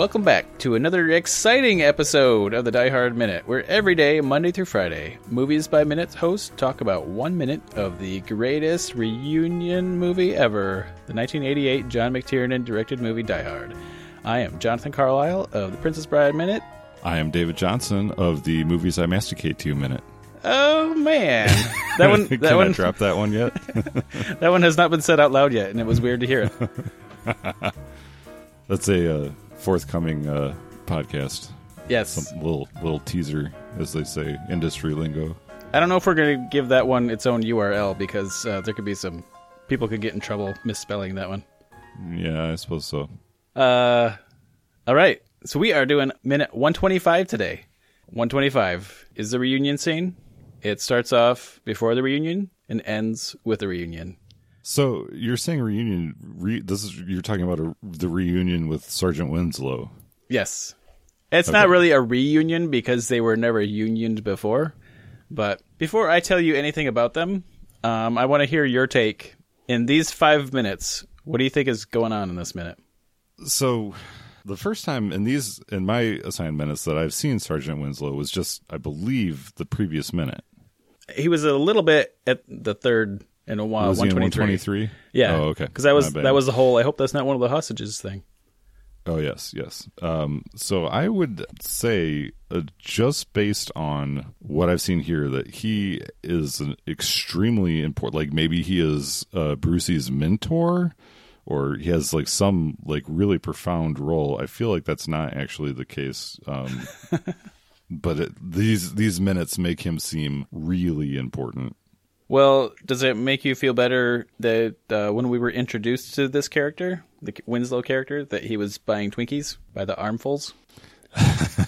Welcome back to another exciting episode of the Die Hard Minute, where every day, Monday through Friday, Movies by Minutes hosts talk about one minute of the greatest reunion movie ever the 1988 John McTiernan directed movie Die Hard. I am Jonathan Carlisle of the Princess Bride Minute. I am David Johnson of the Movies I Masticate to Minute. Oh man, that one Can that I one drop that one yet? that one has not been said out loud yet, and it was weird to hear it. That's a uh, forthcoming uh, podcast. Yes, Some little little teaser, as they say, industry lingo. I don't know if we're going to give that one its own URL because uh, there could be some people could get in trouble misspelling that one. Yeah, I suppose so. Uh, all right. So we are doing minute 125 today. 125 is the reunion scene. It starts off before the reunion and ends with the reunion. So you're saying reunion? Re, this is you're talking about a, the reunion with Sergeant Winslow. Yes. It's not really a reunion because they were never unioned before. But before I tell you anything about them, um, I want to hear your take. In these five minutes, what do you think is going on in this minute? So the first time in these in my assigned minutes that I've seen Sergeant Winslow was just, I believe, the previous minute. He was a little bit at the third in a while. was in 123. 123? Yeah. Oh, okay. Because that was that was the whole. I hope that's not one of the hostages thing. Oh yes, yes. Um, so I would say, uh, just based on what I've seen here, that he is an extremely important. Like maybe he is uh, Brucey's mentor, or he has like some like really profound role. I feel like that's not actually the case. Um, but it, these these minutes make him seem really important. Well, does it make you feel better that uh, when we were introduced to this character, the Winslow character, that he was buying Twinkies by the armfuls?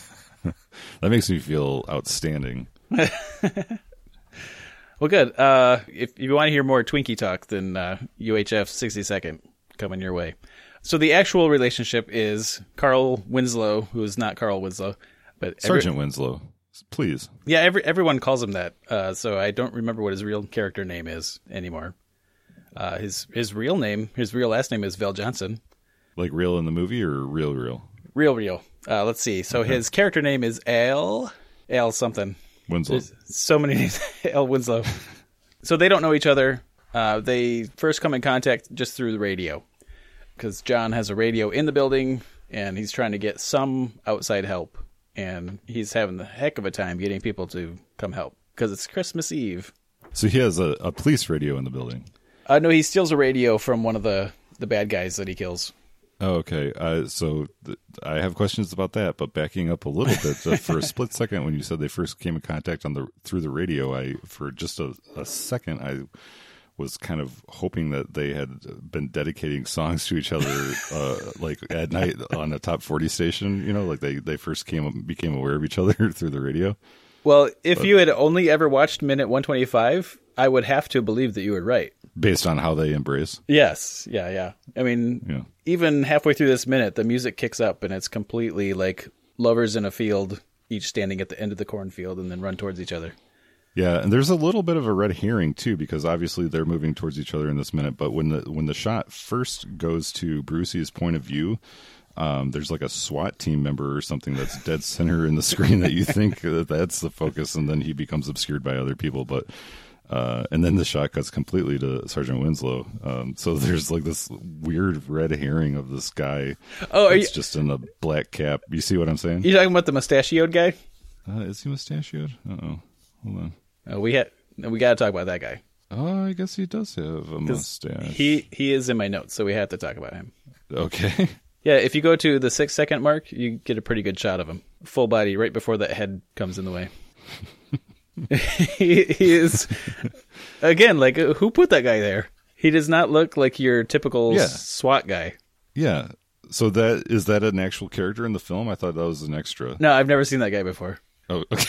That makes me feel outstanding. Well, good. Uh, if you want to hear more Twinkie talk, then uh, UHF 60 second coming your way. So the actual relationship is Carl Winslow, who is not Carl Winslow, but every- Sergeant Winslow, please. yeah, every everyone calls him that. Uh, so I don't remember what his real character name is anymore. Uh, his his real name, his real last name is VelJohnson. Like real in the movie or real real? Real, real. Uh, let's see. So his character name is Al. Al something. Winslow. There's so many names. Al Winslow. so they don't know each other. Uh, they first come in contact just through the radio because John has a radio in the building and he's trying to get some outside help. And he's having the heck of a time getting people to come help because it's Christmas Eve. So he has a, a police radio in the building. Uh, no, he steals a radio from one of the, the bad guys that he kills. Oh, okay. Uh, so th- I have questions about that, but backing up a little bit uh, for a split second, when you said they first came in contact on the through the radio, I for just a, a second I was kind of hoping that they had been dedicating songs to each other, uh, like at night on a top forty station. You know, like they they first came became aware of each other through the radio. Well, if you had only ever watched minute 125, I would have to believe that you were right. Based on how they embrace, Yes. Yeah, yeah. I mean, yeah. even halfway through this minute, the music kicks up and it's completely like lovers in a field, each standing at the end of the cornfield and then run towards each other. Yeah, and there's a little bit of a red herring too, because obviously they're moving towards each other in this minute. But when the when the shot first goes to Brucey's point of view, um, there's like a SWAT team member or something that's dead center in the screen that you think that that's the focus, and then he becomes obscured by other people. But uh, and then the shot cuts completely to Sergeant Winslow. Um, so there's like this weird red herring of this guy. Oh, you, just in a black cap. You see what I'm saying? you talking about the mustachioed guy? Uh, is he mustachioed? Uh oh. Hold on. Oh, we had we got to talk about that guy. Oh, I guess he does have a mustache. He he is in my notes, so we have to talk about him. okay. Yeah, if you go to the six second mark, you get a pretty good shot of him, full body, right before that head comes in the way. he, he is again like uh, who put that guy there? He does not look like your typical Yeah. SWAT guy. Yeah. So that is that an actual character in the film? I thought that was an extra. No, I've never seen that guy before. Oh, okay.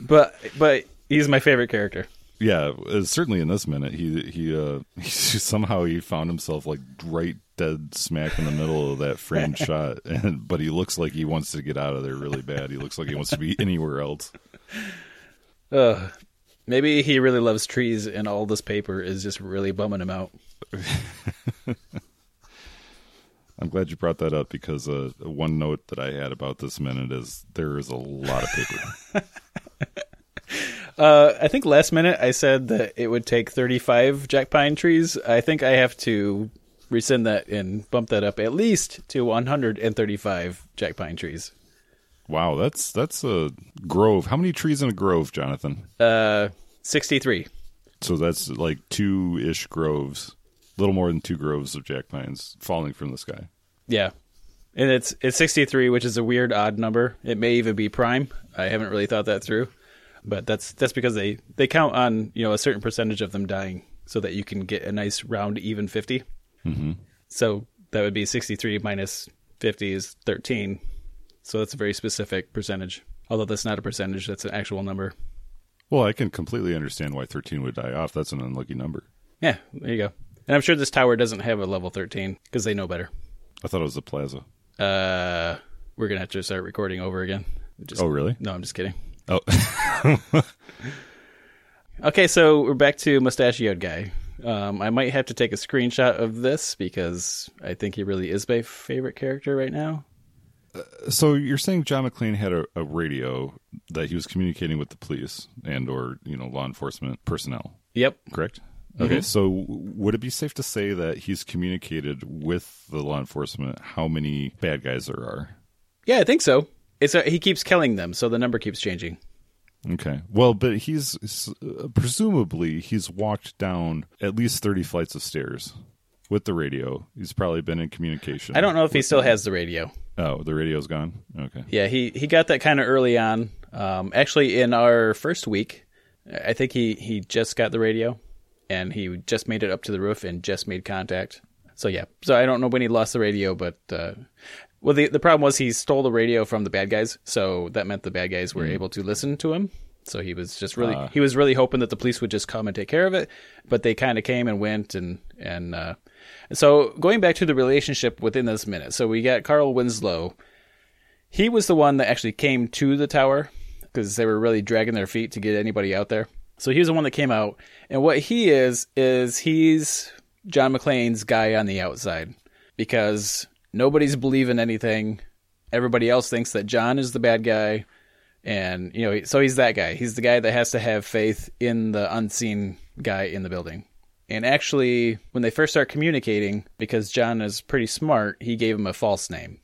But but he's my favorite character. yeah. uh, Certainly in this minute, he he uh he, somehow he found himself like right dead smack in the middle of that framed shot, and but he looks like he wants to get out of there really bad. He looks like he wants to be anywhere else. Ugh. Maybe he really loves trees, and all this paper is just really bumming him out. I'm glad you brought that up because uh, one note that I had about this minute is there is a lot of paper. Uh, I think last minute I said that it would take 35 jack pine trees. I think I have to rescind that and bump that up at least to 135 jack pine trees. wow, that's that's a grove. How many trees in a grove, Jonathan? Uh, 63. So that's like two ish groves, a little more than two groves of jack pines falling from the sky. Yeah. And it's it's 63, which is a weird odd number. It may even be prime. I haven't really thought that through. But that's that's because they they count on, you know, a certain percentage of them dying so that you can get a nice round even 50. Mm-hmm. So that would be 63 minus 50 is 13. So that's a very specific percentage. Although that's not a percentage, that's an actual number. Well, I can completely understand why 13 would die off. That's an unlucky number. Yeah, there you go. And I'm sure this tower doesn't have a level 13 because they know better. I thought it was the plaza. Uh, we're gonna have to start recording over again. Just, Oh, really? No, I'm just kidding. Oh, Okay, so we're back to mustachioed guy. Um, I might have to take a screenshot of this because I think he really is my favorite character right now. so you're saying John McClane had a, a radio that he was communicating with the police and or you know law enforcement personnel, Yep. correct? Okay, so would it be safe to say that he's communicated with the law enforcement how many bad guys there are? Yeah, I think so. It's a, he keeps killing them, so the number keeps changing. Okay. Well, but he's uh, presumably he's walked down at least 30 flights of stairs with the radio. He's probably been in communication. I don't know if he still has the radio. Oh, the radio's gone. Okay. Yeah, he, he got that kind of early on. Um, actually, in our first week, I think he, he just got the radio, and he just made it up to the roof and just made contact. So yeah, so I don't know when he lost the radio, but uh, well, the the problem was he stole the radio from the bad guys, so that meant the bad guys were able to listen to him. So he was just really Ah. he was really hoping that the police would just come and take care of it, but they kind of came and went and and uh, so going back to the relationship within this minute. So we got Carl Winslow. He was the one that actually came to the tower because they were really dragging their feet to get anybody out there. So he was the one that came out, and what he is is he's John McClane's guy on the outside because nobody's believing anything. Everybody else thinks that John is the bad guy, and you know, so he's that guy. He's the guy that has to have faith in the unseen guy in the building. And actually, when they first start communicating, because John is pretty smart, he gave him a false name.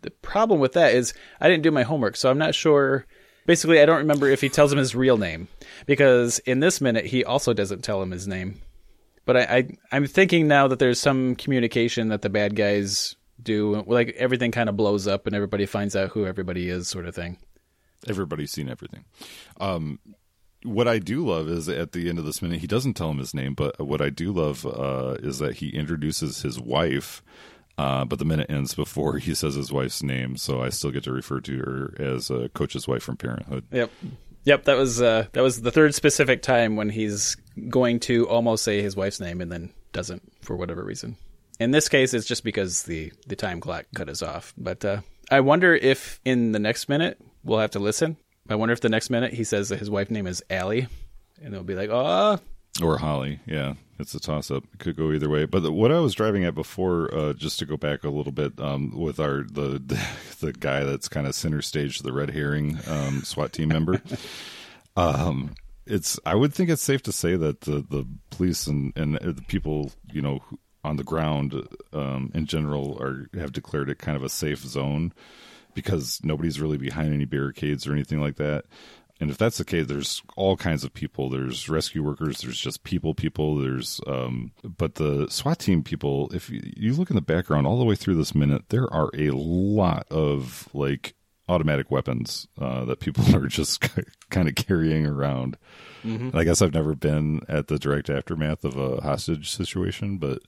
The problem with that is I didn't do my homework, so I'm not sure. Basically, I don't remember if he tells him his real name because in this minute he also doesn't tell him his name. But I, I I'm thinking now that there's some communication that the bad guys do, like everything kind of blows up and everybody finds out who everybody is, sort of thing. Everybody's seen everything. Um, what I do love is at the end of this minute, he doesn't tell him his name, but what I do love uh, is that he introduces his wife. Uh, but the minute ends before he says his wife's name, so I still get to refer to her as uh, Coach's wife from Parenthood. Yep. Yep, that was uh, that was the third specific time when he's going to almost say his wife's name and then doesn't for whatever reason. In this case, it's just because the the time clock cut us off. But uh, I wonder if in the next minute we'll have to listen. I wonder if the next minute he says that his wife's name is Allie, and they'll be like, oh, Or Holly, yeah, it's a toss up. It could go either way. But the, what I was driving at before, uh, just to go back a little bit, um, with our the the guy that's kind of center stage, the red herring um, SWAT team member. um, it's I would think it's safe to say that the the police and and the people you know on the ground um, in general are have declared it kind of a safe zone because nobody's really behind any barricades or anything like that. And if that's the case, there's all kinds of people. There's rescue workers. There's just people, people. There's, um, but the SWAT team people. If you, you look in the background all the way through this minute, there are a lot of like automatic weapons uh, that people are just kind of carrying around. I guess I've never been at the direct aftermath of a hostage situation, but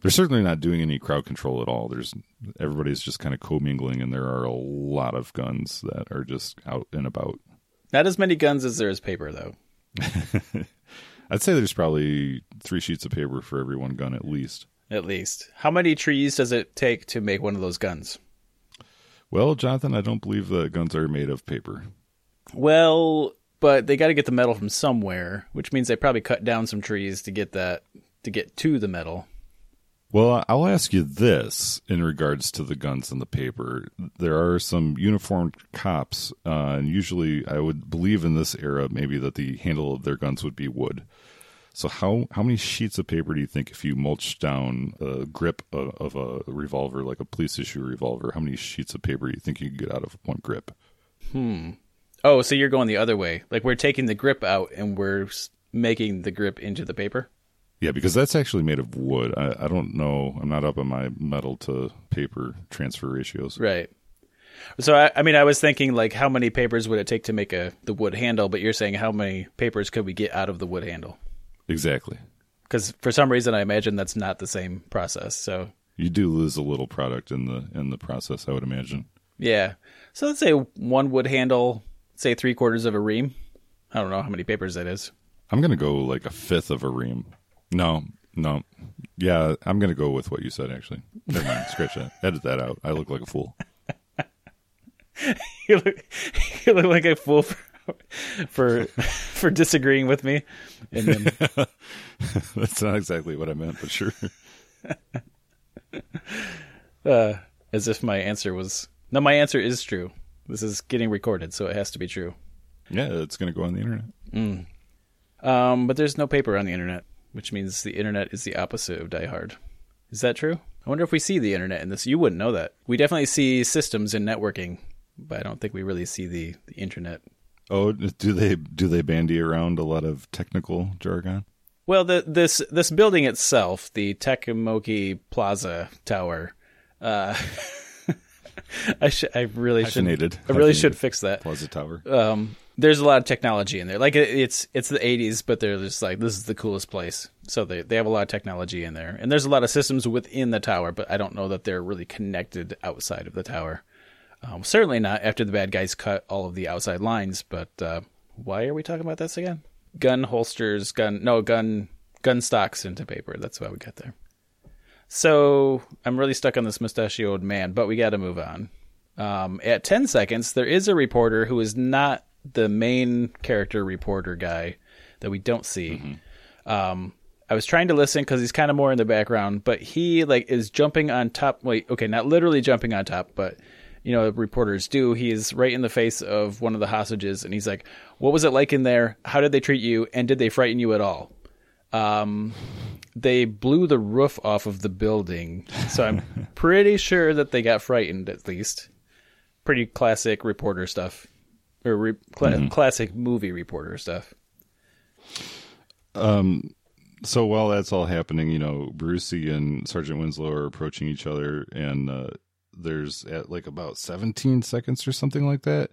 they're certainly not doing any crowd control at all. There's everybody's just kind of commingling, and there are a lot of guns that are just out and about. not as many guns as there is paper though. I'd say there's probably three sheets of paper for every one gun at least. At least, how many trees does it take to make one of those guns? Well, Jonathan, I don't believe that guns are made of paper. Well, but they got to get the metal from somewhere, which means they probably cut down some trees to get that to get to the metal. Well, I'll ask you this in regards to the guns and the paper. There are some uniformed cops, uh, and usually I would believe in this era maybe that the handle of their guns would be wood. So how how many sheets of paper do you think if you mulch down a grip of, of a revolver like a police issue revolver, how many sheets of paper do you think you could get out of one grip? Hmm. Oh, so you're going the other way. Like we're taking the grip out and we're making the grip into the paper? Yeah, because that's actually made of wood. I, I don't know. I'm not up on my metal to paper transfer ratios. Right. So I, I, mean, I was thinking like, how many papers would it take to make a the wood handle? But you're saying how many papers could we get out of the wood handle? Exactly. Because for some reason, I imagine that's not the same process. So you do lose a little product in the in the process, I would imagine. Yeah. So let's say one would handle, say three quarters of a ream. I don't know how many papers that is. I'm gonna go like a fifth of a ream. No, no. Yeah, I'm gonna go with what you said. Actually, never mind. Scratch that. Edit that out. I look like a fool. you look, you look like a fool for for for disagreeing with me. And then that's not exactly what I meant, but sure. Uh, as if my answer was no. My answer is true. This is getting recorded, so it has to be true. Yeah, it's going to go on the internet. Mm. Um, but there's no paper on the internet, which means the internet is the opposite of Die Hard. Is that true? I wonder if we see the internet in this. You wouldn't know that. We definitely see systems and networking, but I don't think we really see the, the internet. Oh, do they do they bandy around a lot of technical jargon? Well, the, this this building itself, the Tekemoki Plaza Tower, uh, I should I really should I really should fix that Plaza Tower. Um, there's a lot of technology in there. Like it's it's the 80s, but they're just like this is the coolest place. So they they have a lot of technology in there, and there's a lot of systems within the tower, but I don't know that they're really connected outside of the tower. Um, certainly not after the bad guys cut all of the outside lines. But uh, why are we talking about this again? Gun holsters, gun no gun gun stocks into paper. That's why we got there. So I'm really stuck on this mustachioed man, but we got to move on. Um, at 10 seconds, there is a reporter who is not the main character reporter guy that we don't see. Mm-hmm. Um, I was trying to listen because he's kind of more in the background, but he like is jumping on top. Wait, okay, not literally jumping on top, but you know reporters do. He's right in the face of one of the hostages, and he's like, "What was it like in there? How did they treat you? And did they frighten you at all?" Um, they blew the roof off of the building, so I'm pretty sure that they got frightened at least. Pretty classic reporter stuff or re- cl- mm-hmm. classic movie reporter stuff. Um, so while that's all happening, you know, Brucey and Sergeant Winslow are approaching each other, and uh, there's at like about 17 seconds or something like that.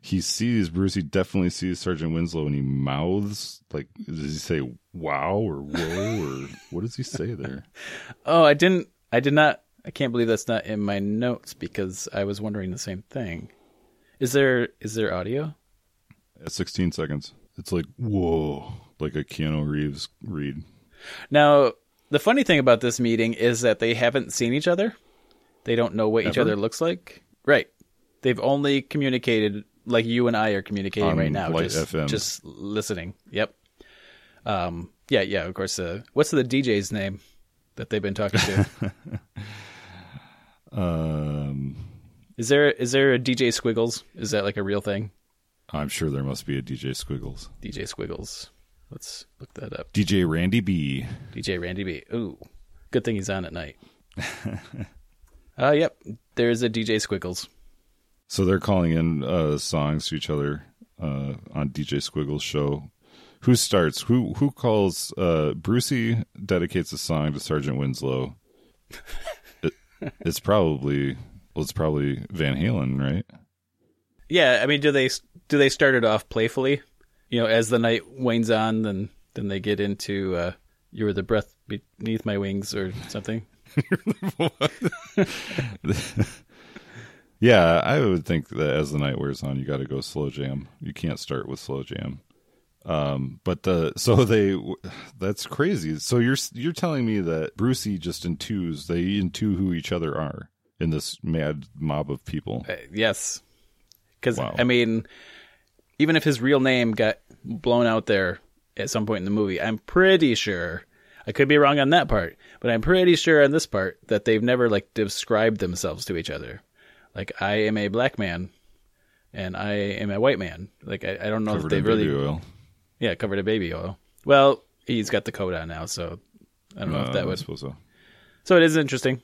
He sees Brucey definitely sees Sergeant Winslow, and he mouths like, does he say "wow" or "whoa" or what does he say there? oh, I didn't. I did not. I can't believe that's not in my notes because I was wondering the same thing. Is there is there audio? At 16 seconds. It's like whoa, like a Keanu Reeves read. Now, the funny thing about this meeting is that they haven't seen each other. They don't know what Ever? each other looks like. Right. They've only communicated like you and I are communicating On right now, just, FM. just listening. Yep. Um. Yeah. Yeah. Of course. Uh, what's the DJ's name that they've been talking to? um. Is there is there a DJ Squiggles? Is that like a real thing? I'm sure there must be a DJ Squiggles. DJ Squiggles. Let's look that up. DJ Randy B. DJ Randy B. Ooh, good thing he's on at night. uh, yep, there's a DJ Squiggles. So they're calling in uh, songs to each other uh, on DJ Squiggles' show. Who starts? Who who calls? Uh, Brucey dedicates a song to Sergeant Winslow. it, it's probably well, it's probably Van Halen, right? Yeah, I mean, do they do they start it off playfully? You know, as the night wanes on, then then they get into uh, "You were the breath beneath my wings" or something. yeah, I would think that as the night wears on, you got to go slow jam. You can't start with slow jam. Um, but uh, so they that's crazy. So you're you're telling me that Brucey just intues they intuit who each other are in this mad mob of people. Uh, yes, because wow. I mean, even if his real name got blown out there at some point in the movie, I'm pretty sure. I could be wrong on that part, but I'm pretty sure on this part that they've never like described themselves to each other. Like I am a black man, and I am a white man. Like I, I don't know Covered if they've really, baby oil. yeah, covered in baby oil. Well, he's got the coat on now, so I don't know Uh, if that I would. suppose so. So it is interesting.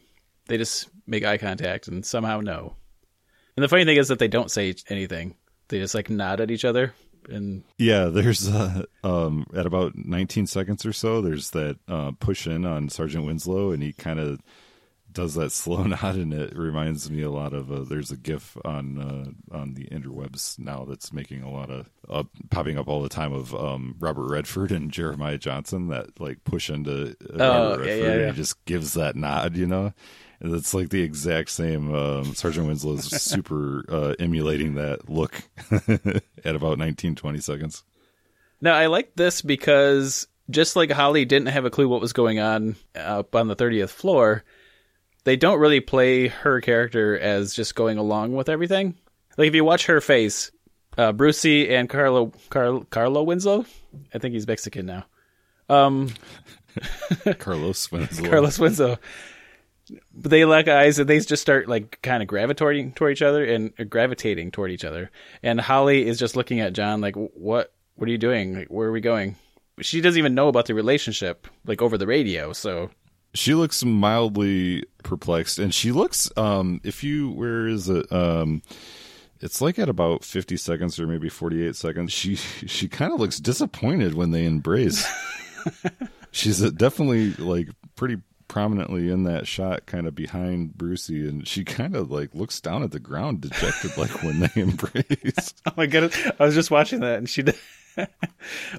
They just make eye contact and somehow know. And the funny thing is that they don't say anything. They just like nod at each other and Yeah, there's uh, um, at about 19 seconds or so. There's that uh, push in on Sergeant Winslow, and he kind of does that slow nod, and it reminds me a lot of. Uh, there's a GIF on uh, on the interwebs now that's making a lot of uh, popping up all the time of um, Robert Redford and Jeremiah Johnson that like push into uh, Oh, Robert yeah, Redford, yeah, and yeah. he just gives that nod, you know. It's like the exact same. Um, Sergeant Winslow's super uh, emulating that look at about 19, 20 seconds. Now I like this because just like Holly didn't have a clue what was going on up on the 30th floor, they don't really play her character as just going along with everything. Like if you watch her face, uh, Brucey and Carlo Carl, Carlo Winslow, I think he's Mexican now. Um, Carlos Winslow. Carlos Winslow. But they lock eyes and they just start like kind of gravitating toward each other and uh, gravitating toward each other. And Holly is just looking at John like, "What? What are you doing? Like, where are we going?" She doesn't even know about the relationship like over the radio. So She looks mildly perplexed, and she looks. Um, if you where is it? Um, it's like at about fifty seconds or maybe forty-eight seconds. She she kind of looks disappointed when they embrace. She's uh, definitely like pretty prominently in that shot, kind of behind Brucey, and she kind of like looks down at the ground, dejected, like when they embrace. oh my goodness, I was just watching that and she. did- well,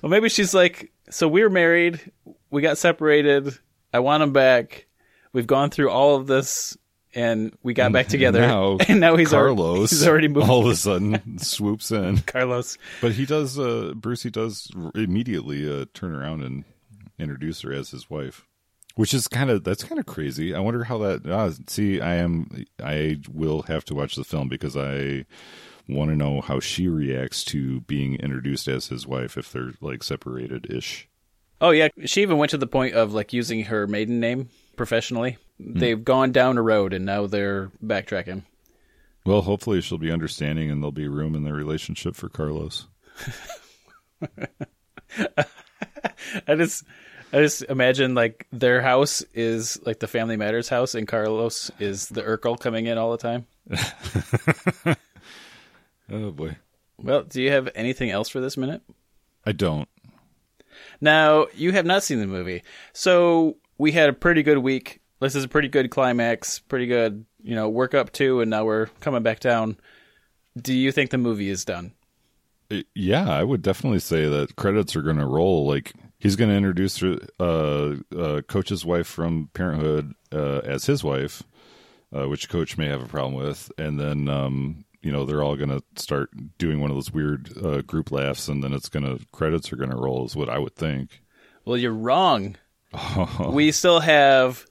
maybe she's like, "So we're married. We got separated. I want him back. We've gone through all of this." And we got back together, Now, and now he's already, Carlos he's already moved. all of a sudden swoops in. Carlos. But he does. Uh, Brucey does immediately uh, turn around and introduce her as his wife, which is kind of that's kind of crazy. I wonder how that. Uh, see, I am. I will have to watch the film because I want to know how she reacts to being introduced as his wife if they're like separated ish. Oh yeah, she even went to the point of like using her maiden name professionally. They've gone down a road and now they're backtracking. Well, hopefully she'll be understanding and there'll be room in their relationship for Carlos. I just I just imagine like their house is like the Family Matters house and Carlos is the Urkel coming in all the time. Oh boy, Well, do you have anything else for this minute? I don't. Now, you have not seen the movie. So, we had a pretty good week. This is a pretty good climax, pretty good, you know, work up to and now we're coming back down. Do you think the movie is done? Uh, Yeah, I would definitely say that credits are going to roll. Like he's going to introduce uh, uh, Coach's wife from Parenthood uh, as his wife, uh, which Coach may have a problem with, and then um, you know they're all going to start doing one of those weird uh, group laughs, and then it's going to credits are going to roll. Is what I would think. Well, you're wrong. we still have,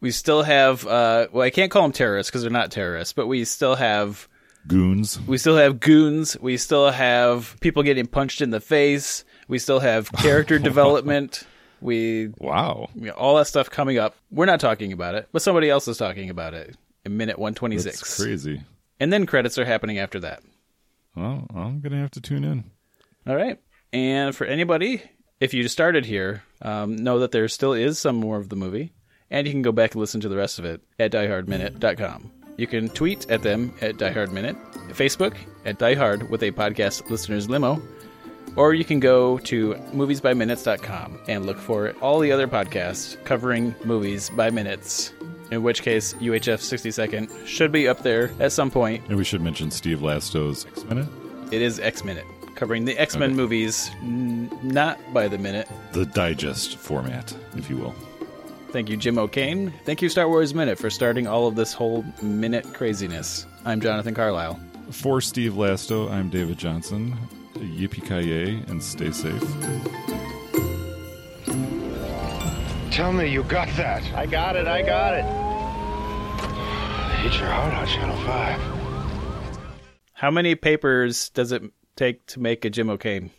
we still have. Uh, well, I can't call them terrorists because they're not terrorists, but we still have, Goons. we still have goons. We still have people getting punched in the face. We still have character development. We Wow, you know, all that stuff coming up. We're not talking about it, but somebody else is talking about it in minute one twenty six. crazy. and then credits are happening after that. Well, I'm going to have to tune in. All right. And for anybody, if you started here, um, know that there still is some more of the movie, and you can go back and listen to the rest of it at diehardminute.com. You can tweet at them at diehardminute, Facebook at diehard with a podcast listeners limo, or you can go to moviesbyminutes.com and look for all the other podcasts covering movies by minutes. In which case, UHF 60 Second should be up there at some point. And we should mention Steve Lasto's X Minute, it is X Minute, covering the X Men Okay. movies, n- not by the minute. the digest format, if you will. Thank you, Jim O'Kane. Thank you, Star Wars Minute, for starting all of this whole minute craziness. I'm Jonathan Carlisle. For Steve Lasto, I'm David Johnson. Yippee ki and stay safe. Tell me you got that. I got it, I got it. Hit your heart on Channel 5. How many papers does it take to make a Jim O'Kane?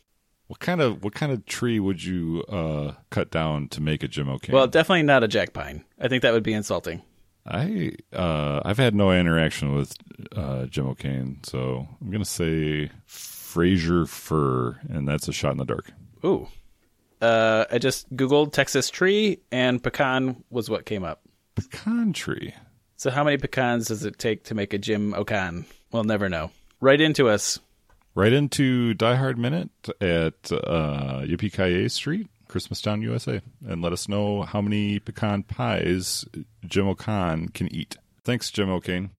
What kind of what kind of tree would you uh, cut down to make a Jim O'Kane? Well, definitely not a jack pine. I think that would be insulting. I uh, I've had no interaction with uh, Jim O'Kane, so I'm gonna say Fraser fir, and that's a shot in the dark. Ooh. Uh, I just Googled Texas tree, and pecan was what came up. Pecan tree. So, how many pecans does it take to make a Jim O'Can? We'll never know. Write into us. Right into Die Hard Minute at uh, Yippee Street, Christmastown, USA, and let us know how many pecan pies Jim O'Kane can eat. Thanks, Jim O'Kane.